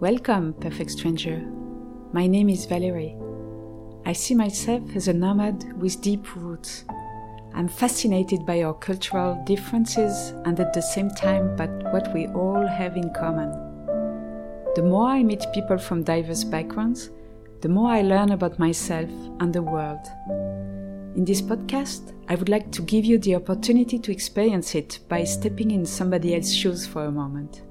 Welcome, perfect stranger. My name is Valerie. I see myself as a nomad with deep roots. I'm fascinated by our cultural differences and at the same time by what we all have in common. The more I meet people from diverse backgrounds, the more I learn about myself and the world. In this podcast, I would like to give you the opportunity to experience it by stepping in somebody else's shoes for a moment.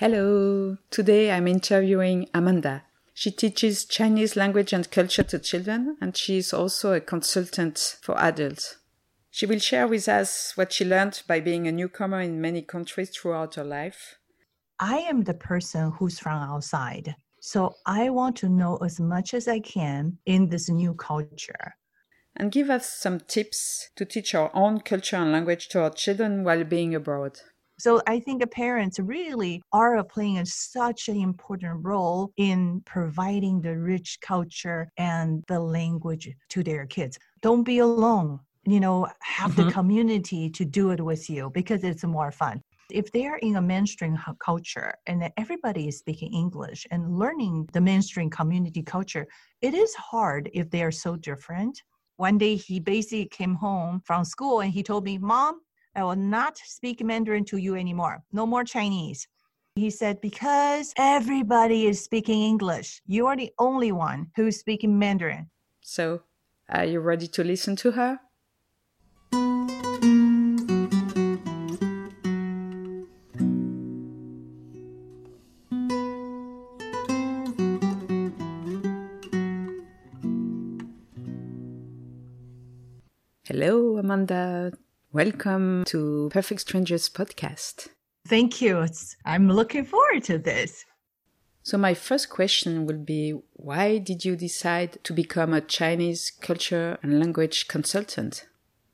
Hello! Today I'm interviewing Amanda. She teaches Chinese language and culture to children, and she is also a consultant for adults. She will share with us what she learned by being a newcomer in many countries throughout her life. I am the person who's from outside. So I want to know as much as I can in this new culture. And give us some tips to teach our own culture and language to our children while being abroad. So I think parents really are playing a, such an important role in providing the rich culture and the language to their kids. Don't be alone. You know, have mm-hmm. the community to do it with you because it's more fun. If they are in a mainstream culture and everybody is speaking English and learning the mainstream community culture, it is hard if they are so different. One day he basically came home from school and he told me, Mom, I will not speak Mandarin to you anymore. No more Chinese. He said, Because everybody is speaking English. You are the only one who's speaking Mandarin. So, are you ready to listen to her? Hello, Amanda. Welcome to Perfect Strangers podcast. Thank you. It's, I'm looking forward to this. So, my first question will be why did you decide to become a Chinese culture and language consultant?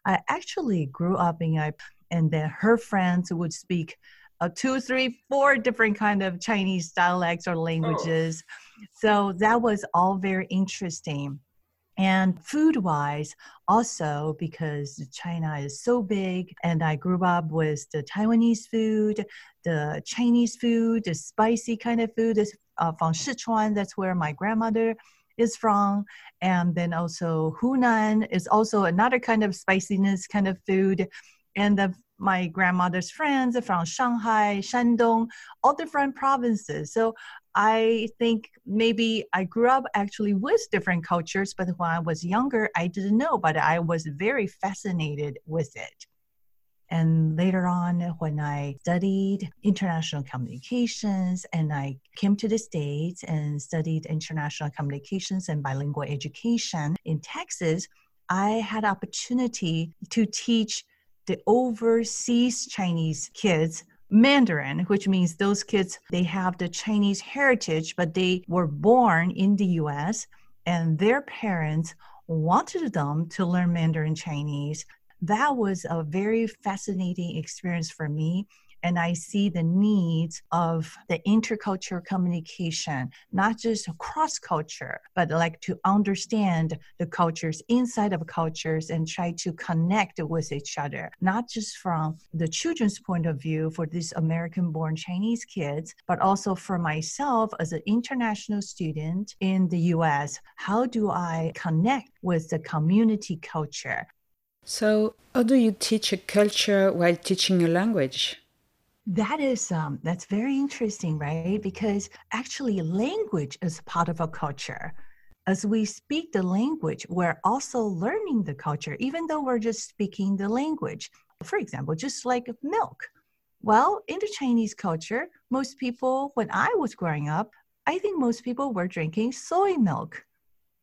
I actually grew up in a, and then her friends would speak uh, two, three, four different kind of Chinese dialects or languages. Oh. So that was all very interesting. And food wise, also because China is so big, and I grew up with the Taiwanese food, the Chinese food, the spicy kind of food is uh, from Sichuan, that's where my grandmother is from. And then also Hunan is also another kind of spiciness kind of food. And the, my grandmother's friends are from Shanghai, Shandong, all different provinces. So I think maybe I grew up actually with different cultures, but when I was younger, I didn't know, but I was very fascinated with it. And later on, when I studied international communications and I came to the States and studied international communications and bilingual education in Texas, I had opportunity to teach the overseas Chinese kids Mandarin, which means those kids they have the Chinese heritage, but they were born in the US and their parents wanted them to learn Mandarin Chinese. That was a very fascinating experience for me and I see the needs of the intercultural communication, not just cross culture, but like to understand the cultures inside of cultures and try to connect with each other, not just from the children's point of view for these American born Chinese kids, but also for myself as an international student in the US. How do I connect with the community culture? So, how do you teach a culture while teaching a language? That is um, that's very interesting, right? Because actually, language is part of a culture. As we speak the language, we're also learning the culture, even though we're just speaking the language. For example, just like milk. Well, in the Chinese culture, most people, when I was growing up, I think most people were drinking soy milk.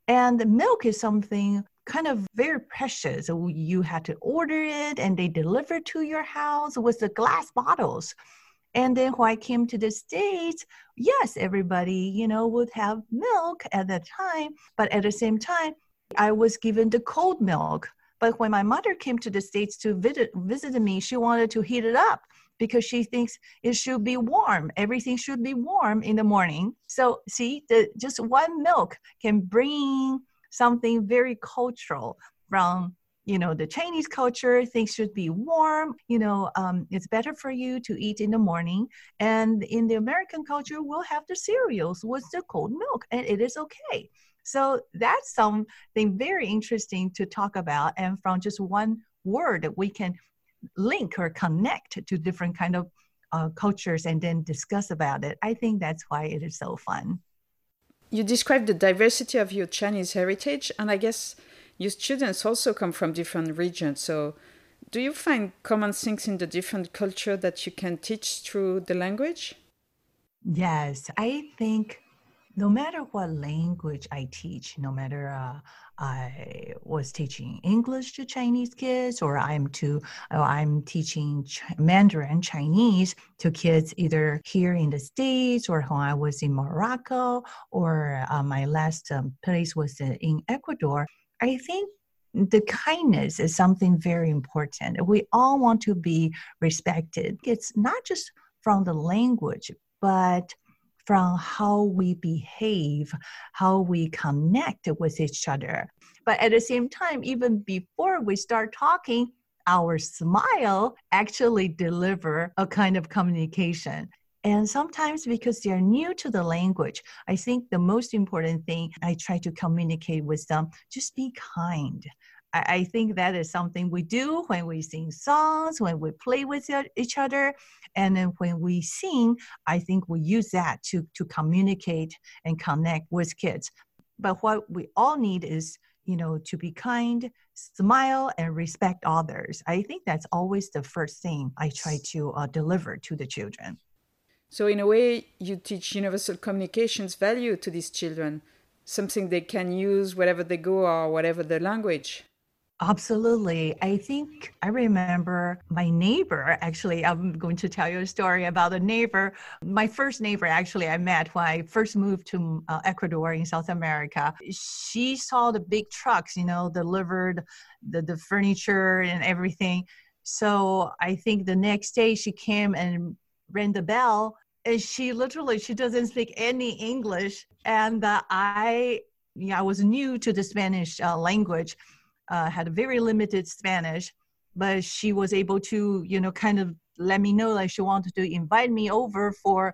And milk is something kind of very precious. You had to order it and they delivered to your house with the glass bottles. And then when I came to the States, yes, everybody, you know, would have milk at that time. But at the same time, I was given the cold milk. But when my mother came to the States to visit, visit me, she wanted to heat it up because she thinks it should be warm. Everything should be warm in the morning. So see, the, just one milk can bring something very cultural from you know the chinese culture. Things should be warm you know um, it's better for you to eat in the morning. And in the american culture we'll have the cereals with the cold milk and it is okay. So that's something very interesting to talk about and from just one word we can link or connect to different kind of uh, cultures and then discuss about it. I think that's why it is so fun you described the diversity of your chinese heritage and i guess your students also come from different regions. So, do you find common things in the different culture that you can teach through the language? Yes, I think no matter what language I teach, no matter uh, I was teaching English to Chinese kids, or I'm to I'm teaching Ch- Mandarin Chinese to kids either here in the states or when I was in Morocco, or uh, my last um, place was in Ecuador. I think the kindness is something very important. We all want to be respected. It's not just from the language, but from how we behave, how we connect with each other. But at the same time, even before we start talking, our smile actually deliver a kind of communication. And sometimes because they're new to the language, I think the most important thing I try to communicate with them, just be kind. I, I think that is something we do when we sing songs, when we play with each other. And then when we sing, I think we use that to, to communicate and connect with kids. But what we all need is you know to be kind smile and respect others i think that's always the first thing i try to uh, deliver to the children so, in a way, you teach universal communications value to these children, something they can use wherever they go or whatever their language. Absolutely. I think I remember my neighbor. Actually, I'm going to tell you a story about a neighbor. My first neighbor, actually, I met when I first moved to uh, Ecuador in South America. She saw the big trucks, you know, delivered the, the furniture and everything. So I think the next day she came and rang the bell and she literally she doesn't speak any english and uh, i yeah, i was new to the spanish uh, language uh, had a very limited spanish but she was able to you know kind of let me know like she wanted to invite me over for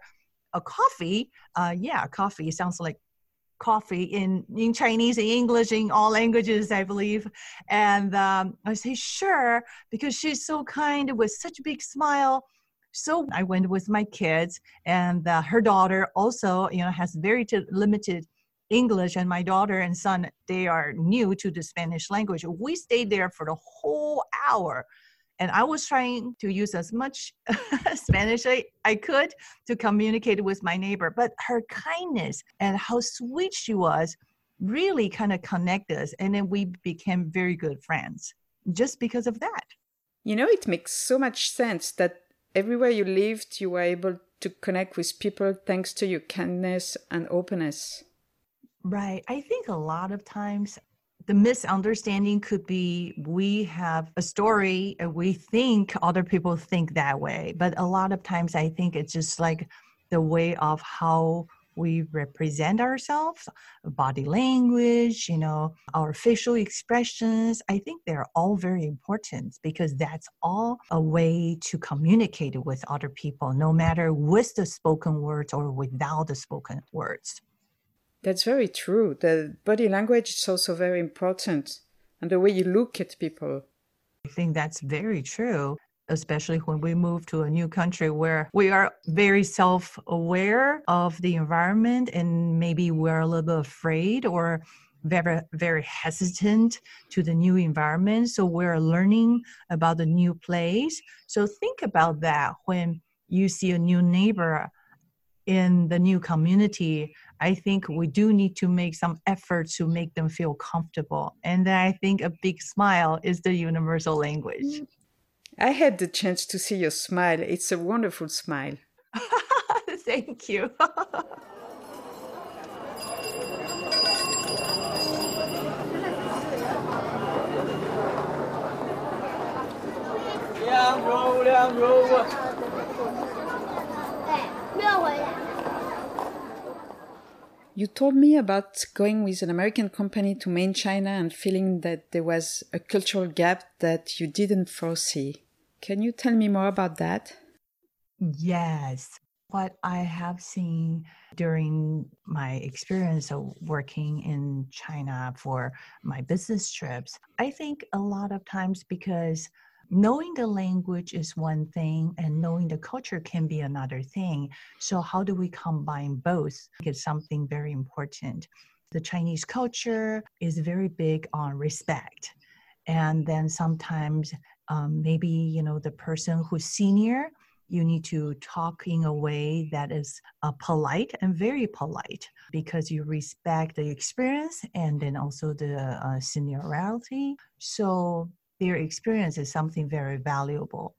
a coffee. Uh, yeah coffee. Sounds like coffee in in chinese in english in all languages i believe. And um, i say sure because she's so kind with such a big smile. So I went with my kids, and uh, her daughter also, you know, has very t- limited English, and my daughter and son they are new to the Spanish language. We stayed there for the whole hour, and I was trying to use as much Spanish I, I could to communicate with my neighbor. But her kindness and how sweet she was really kind of connected us, and then we became very good friends just because of that. You know, it makes so much sense that everywhere you lived, you were able to connect with people thanks to your kindness and openness. Right. I think a lot of times the misunderstanding could be we have a story and we think other people think that way. But a lot of times I think it's just like the way of how we represent ourselves, body language, you know, our facial expressions. I think they're all very important because that's all a way to communicate with other people, no matter with the spoken words or without the spoken words. That's very true. The body language is also very important and the way you look at people. I think that's very true especially when we move to a new country where we are very self aware of the environment and maybe we're a little bit afraid or very very hesitant to the new environment so we're learning about the new place so think about that when you see a new neighbor in the new community i think we do need to make some effort to make them feel comfortable and i think a big smile is the universal language I had the chance to see your smile. It's a wonderful smile. Thank you. 两肉两肉啊！ You told me about going with an American company to main China and feeling that there was a cultural gap that you didn't foresee. Can you tell me more about that? Yes. What I have seen during my experience of working in China for my business trips, I think a lot of times because knowing the language is one thing and knowing the culture can be another thing. So, how do we combine both? It's something very important. The Chinese culture is very big on respect. And then sometimes um, maybe, you know, the person who's senior you need to talk in a way that is uh, polite and very polite because you respect the experience and then also the uh, seniority. So their experience is something very valuable.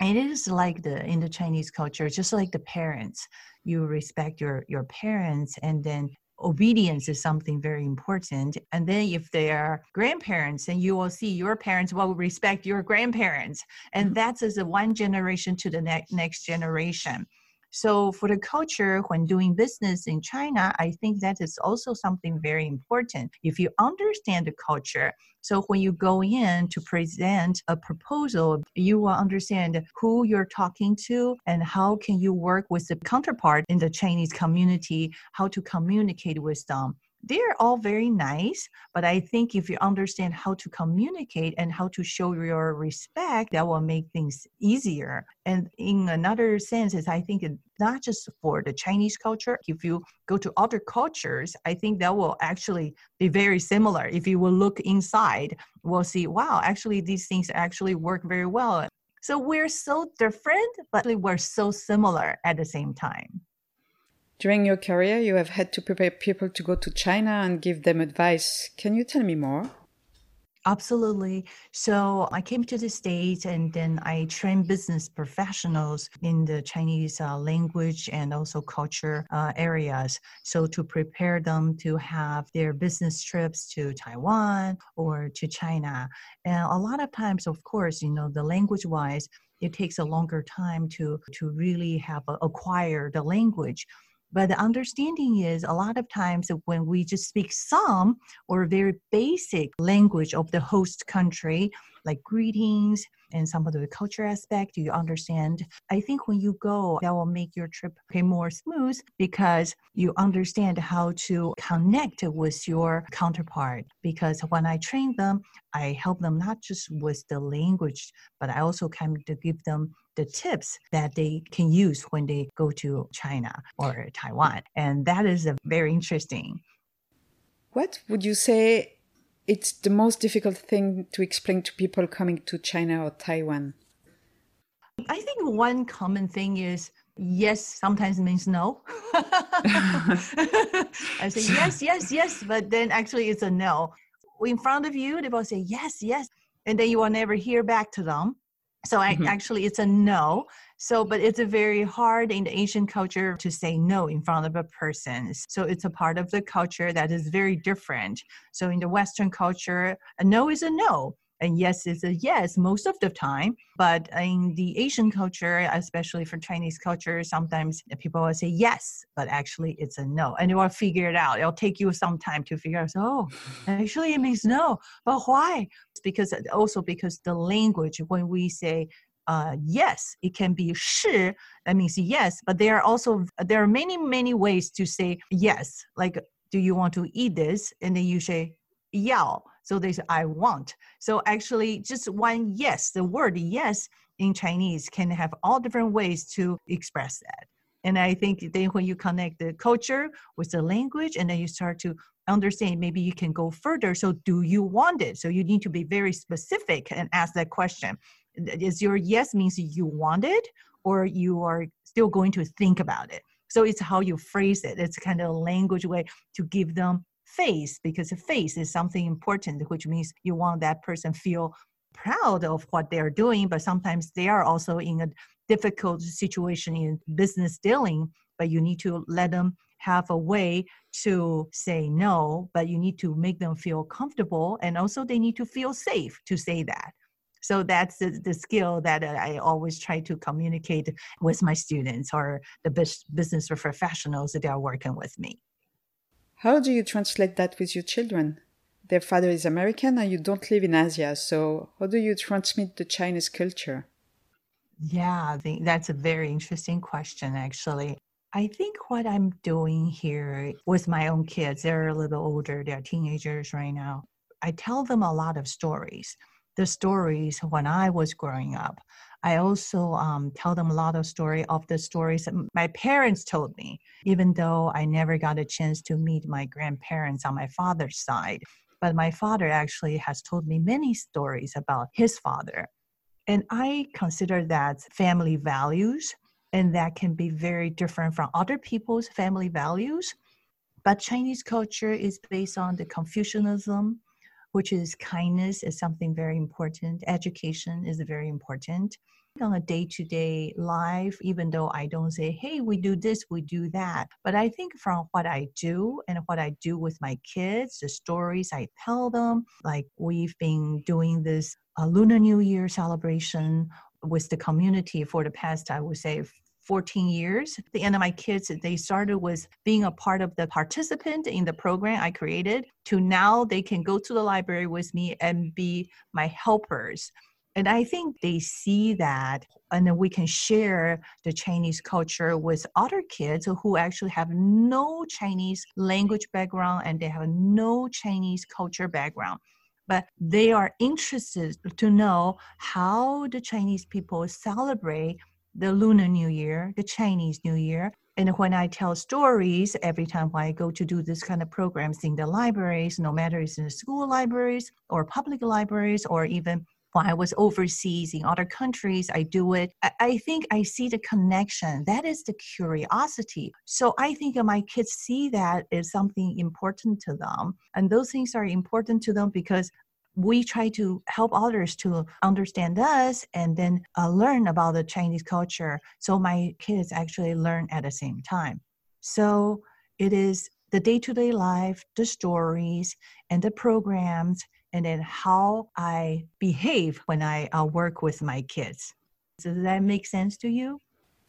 And it is like the in the Chinese culture, just like the parents, you respect your your parents, and then obedience is something very important. And then if they are grandparents, and you will see your parents will respect your grandparents. And mm-hmm. that's as a one generation to the ne- next generation. So for the culture when doing business in China, I think that is also something very important. If you understand the culture, so when you go in to present a proposal, you will understand who you're talking to and how can you work with the counterpart in the Chinese community, how to communicate with them they're all very nice but i think if you understand how to communicate and how to show your respect that will make things easier. And in another sense is i think not just for the chinese culture if you go to other cultures i think that will actually be very similar. If you will look inside we'll see wow actually these things actually work very well. So we're so different but we're so similar at the same time during your career, you have had to prepare people to go to China and give them advice. Can you tell me more? Absolutely. So I came to the States and then I trained business professionals in the Chinese uh, language and also culture uh, areas. So to prepare them to have their business trips to Taiwan or to China. And a lot of times, of course, you know, the language wise, it takes a longer time to, to really have acquire the language. But the understanding is a lot of times when we just speak some or very basic language of the host country, like greetings and some of the culture aspect, you understand. I think when you go, that will make your trip more smooth because you understand how to connect with your counterpart. Because when I train them, I help them not just with the language, but I also kind of give them the tips that they can use when they go to China or Taiwan. And that is very interesting. What would you say it's the most difficult thing to explain to people coming to China or Taiwan? I think one common thing is yes sometimes means no. I say yes, yes, yes, but then actually it's a no. In front of you, they will say yes, yes, and then you will never hear back to them. So I, mm-hmm. actually, it's a no. So, but it's a very hard in the Asian culture to say no in front of a person. So it's a part of the culture that is very different. So in the Western culture, a no is a no and yes is a yes most of the time. But in the Asian culture, especially for Chinese culture, sometimes people will say yes, but actually it's a no. And you will figure it out. It'll take you some time to figure out, oh, actually it means no. But why? It's because also because the language, when we say uh, yes, it can be 是, that means yes, but there are also, there are many, many ways to say yes. Like, do you want to eat this? And then you say 要 so they say, I want. So actually, just one yes, the word yes in Chinese can have all different ways to express that. And I think then when you connect the culture with the language and then you start to understand, maybe you can go further. So, do you want it? So, you need to be very specific and ask that question. Is your yes means you want it or you are still going to think about it? So, it's how you phrase it. It's kind of a language way to give them face because a face is something important, which means you want that person feel proud of what they're doing, but sometimes they are also in a difficult situation in business dealing, but you need to let them have a way to say no, but you need to make them feel comfortable and also they need to feel safe to say that. So that's the, the skill that I always try to communicate with my students or the business professionals that are working with me. How do you translate that with your children? Their father is American and you don't live in Asia, so how do you transmit the Chinese culture? Yeah, I think that's a very interesting question, actually. I think what I'm doing here with my own kids, they're a little older, they're teenagers right now. I tell them a lot of stories. The stories when I was growing up. I also um, tell them a lot of story of the stories that my parents told me, even though I never got a chance to meet my grandparents on my father's side. But my father actually has told me many stories about his father. And I consider that family values, and that can be very different from other people's family values. But Chinese culture is based on the Confucianism, which is kindness is something very important. Education is very important. On a day to day life, even though I don't say, hey, we do this, we do that. But I think from what I do and what I do with my kids, the stories I tell them, like we've been doing this uh, Lunar New Year celebration with the community for the past, I would say, 14 years. The end of my kids, they started with being a part of the participant in the program I created to now they can go to the library with me and be my helpers. And I think they see that, and then we can share the Chinese culture with other kids who actually have no Chinese language background and they have no Chinese culture background but they are interested to know how the Chinese people celebrate the Lunar New Year, the Chinese New Year. And when I tell stories, every time when I go to do this kind of programs in the libraries, no matter it's in the school libraries or public libraries, or even when I was overseas in other countries, I do it. I, think I see the connection. That is the curiosity. So I think my kids see that as something important to them. And those things are important to them because we try to help others to understand us and then uh, learn about the Chinese culture. So my kids actually learn at the same time. So it is the day to day life, the stories, and the programs, and then how I behave when I uh, work with my kids. Does that make sense to you?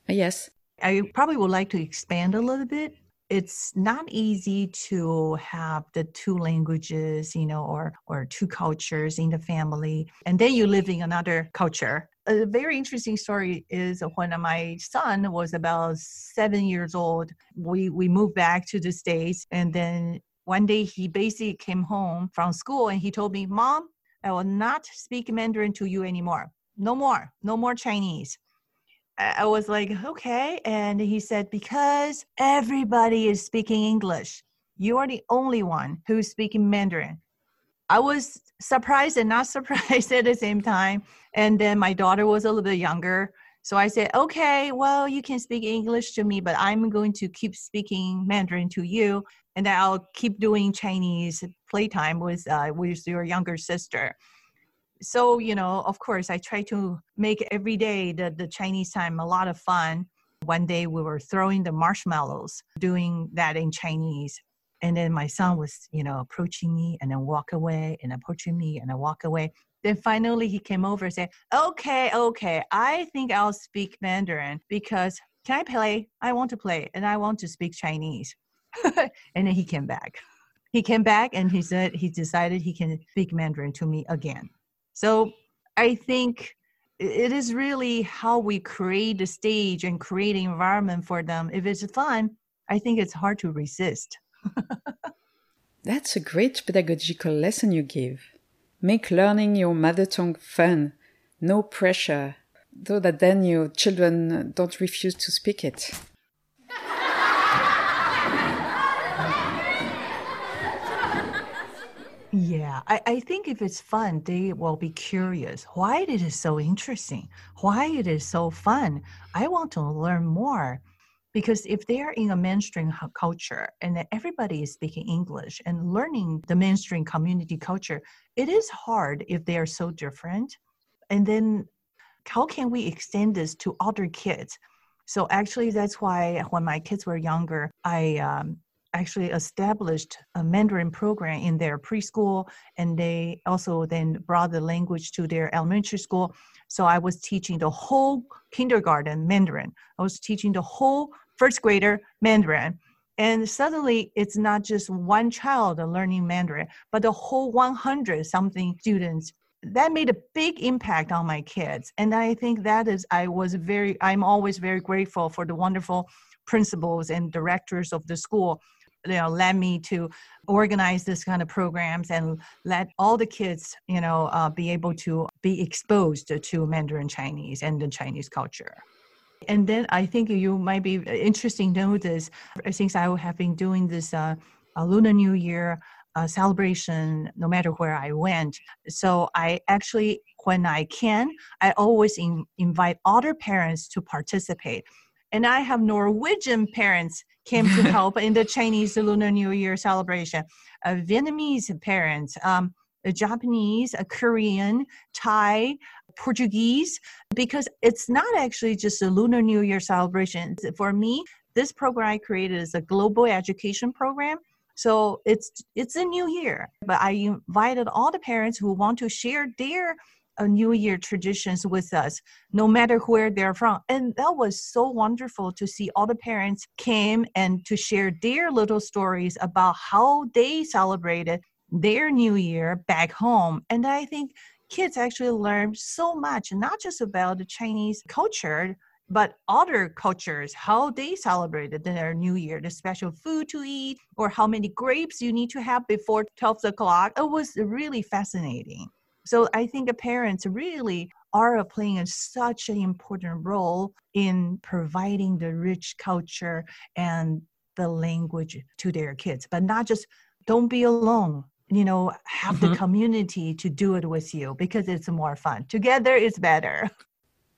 Yes. I probably would like to expand a little bit it's not easy to have the two languages you know or or two cultures in the family and then you live in another culture. A very interesting story is when my son was about seven years old we we moved back to the states and then one day he basically came home from school and he told me mom i will not speak mandarin to you anymore. No more. No more chinese I was like, okay. And he said, because everybody is speaking English. You are the only one who's speaking Mandarin. I was surprised and not surprised at the same time. And then my daughter was a little bit younger. So I said, okay, well, you can speak English to me, but I'm going to keep speaking Mandarin to you. And I'll keep doing Chinese playtime with, uh, with your younger sister so you know of course i try to make every day the, the chinese time a lot of fun. One day we were throwing the marshmallows doing that in chinese. And then my son was you know approaching me and then walk away and approaching me and then walk away. Then finally he came over and said okay okay i think i'll speak mandarin because can i play? I want to play and i want to speak chinese. And then he came back. He came back and he said he decided he can speak mandarin to me again so I think it is really how we create the stage and create an environment for them. If it's fun, I think it's hard to resist. That's a great pedagogical lesson you give. Make learning your mother tongue fun, no pressure, though that then your children don't refuse to speak it. Yeah, I, I think if it's fun, they will be curious. Why it is so interesting? Why it is so fun? I want to learn more. Because if they are in a mainstream culture and everybody is speaking English and learning the mainstream community culture, it is hard if they are so different. And then how can we extend this to other kids? So actually, that's why when my kids were younger, I um, actually established a Mandarin program in their preschool, and they also then brought the language to their elementary school. So I was teaching the whole kindergarten Mandarin. I was teaching the whole first grader Mandarin. And suddenly it's not just one child learning Mandarin, but the whole 100 something students. That made a big impact on my kids. And I think that is, I was very, I'm always very grateful for the wonderful principals and directors of the school you know led me to organize this kind of programs and let all the kids you know uh, be able to be exposed to mandarin chinese and the chinese culture and then I think you might be interesting to notice since I have been doing this uh, Lunar New Year uh, celebration no matter where I went. So I actually, when I can, I always in, invite other parents to participate. And I have Norwegian parents came to help in the Chinese Lunar New Year celebration, uh, Vietnamese parents, um, Japanese, a Korean, Thai, Portuguese, because it's not actually just a Lunar New Year celebration. For me, this program I created is a global education program. So it's it's a new year, but I invited all the parents who want to share their uh, New Year traditions with us, no matter where they're from. And that was so wonderful to see all the parents came and to share their little stories about how they celebrated their New Year back home. And I think kids actually learn so much, not just about the Chinese culture, but other cultures, how they celebrated their new year, the special food to eat, or how many grapes you need to have before 12 o'clock. It was really fascinating. So I think the parents really are playing a, such an important role in providing the rich culture and the language to their kids, but not just don't be alone you know have mm-hmm. the community to do it with you because it's more fun. Together is better.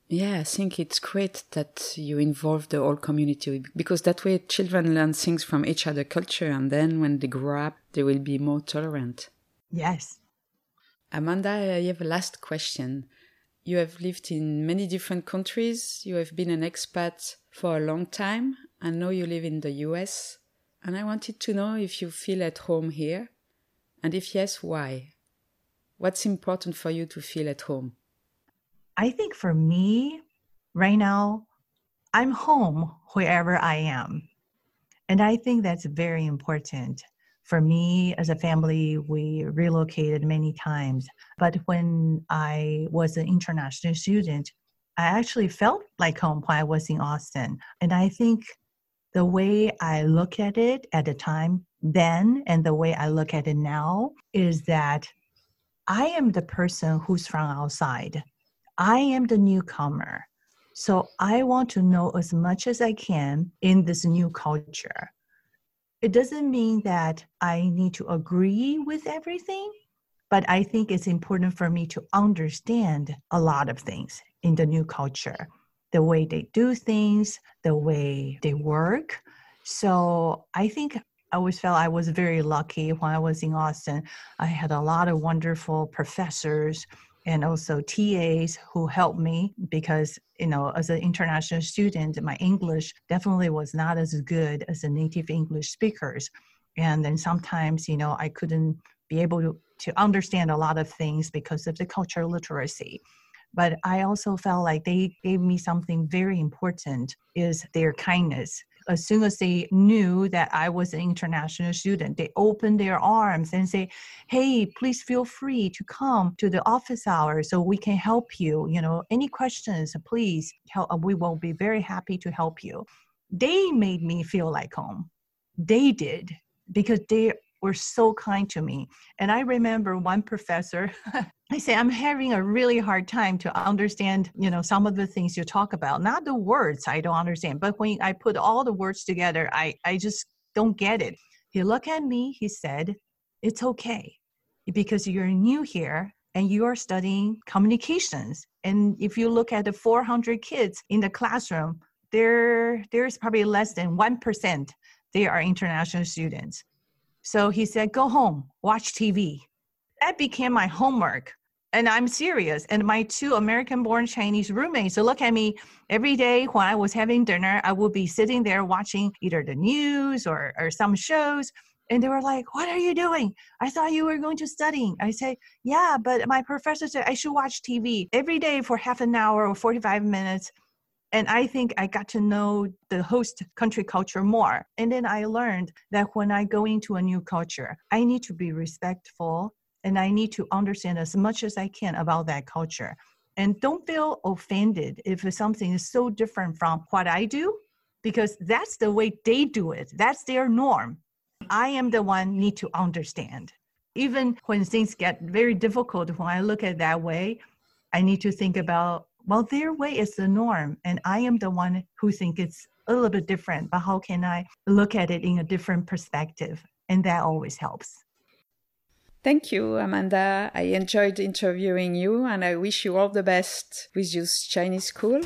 Yeah i think it's great that you involve the whole community because that way children learn things from each other culture and then when they grow up they will be more tolerant. Yes amanda i have a last question you have lived in many different countries you have been an expat for a long time and now you live in the us and i wanted to know if you feel at home here and if yes, why? What's important for you to feel at home? I think for me, right now, I'm home wherever I am. And I think that's very important. For me, as a family, we relocated many times. But when I was an international student, I actually felt like home when I was in Austin. And I think the way I look at it at the time then and the way I look at it now is that I am the person who's from outside. I am the newcomer. So I want to know as much as I can in this new culture. It doesn't mean that I need to agree with everything, but I think it's important for me to understand a lot of things in the new culture the way they do things, the way they work. So I think I always felt I was very lucky when I was in Austin. I had a lot of wonderful professors and also TAs who helped me because, you know, as an international student, my English definitely was not as good as the native English speakers. And then sometimes, you know, I couldn't be able to, to understand a lot of things because of the cultural literacy. But I also felt like they gave me something very important is their kindness as soon as they knew that I was an international student, they opened their arms and say, "Hey, please feel free to come to the office hours so we can help you. You know, any questions, please help. We will be very happy to help you." They made me feel like home. They did because they were so kind to me. And I remember one professor, I say, I'm having a really hard time to understand, you know, some of the things you talk about. Not the words I don't understand, but when I put all the words together, I, I just don't get it. He looked at me, he said, It's okay because you're new here and you are studying communications. And if you look at the 400 kids in the classroom, there there's probably less than 1% they are international students. So he said, Go home, watch TV that became my homework. And I'm serious. And my two American born Chinese roommates so look at me every day when I was having dinner. I would be sitting there watching either the news or, or some shows. And they were like, What are you doing? I thought you were going to study. I say, Yeah, but my professor said I should watch TV every day for half an hour or 45 minutes. And I think I got to know the host country culture more. And then I learned that when I go into a new culture, I need to be respectful and I need to understand as much as I can about that culture. And don't feel offended if something is so different from what I do, because that's the way they do it. That's their norm. I am the one need to understand. Even when things get very difficult, when I look at that way, I need to think about, well, their way is the norm. And I am the one who think it's a little bit different, but how can I look at it in a different perspective? And that always helps. Thank you, Amanda. I enjoyed interviewing you and I wish you all the best with your Chinese school.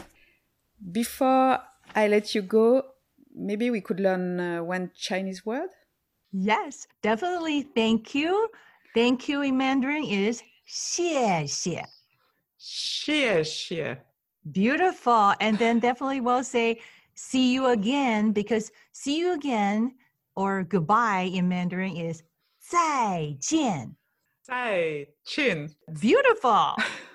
Before I let you go, maybe we could learn uh, one Chinese word? Yes, definitely. Thank you. Thank you in Mandarin is 谢谢. 谢谢. Beautiful. And then definitely we'll say see you again because see you again or goodbye in Mandarin is 再见.再见. Beautiful.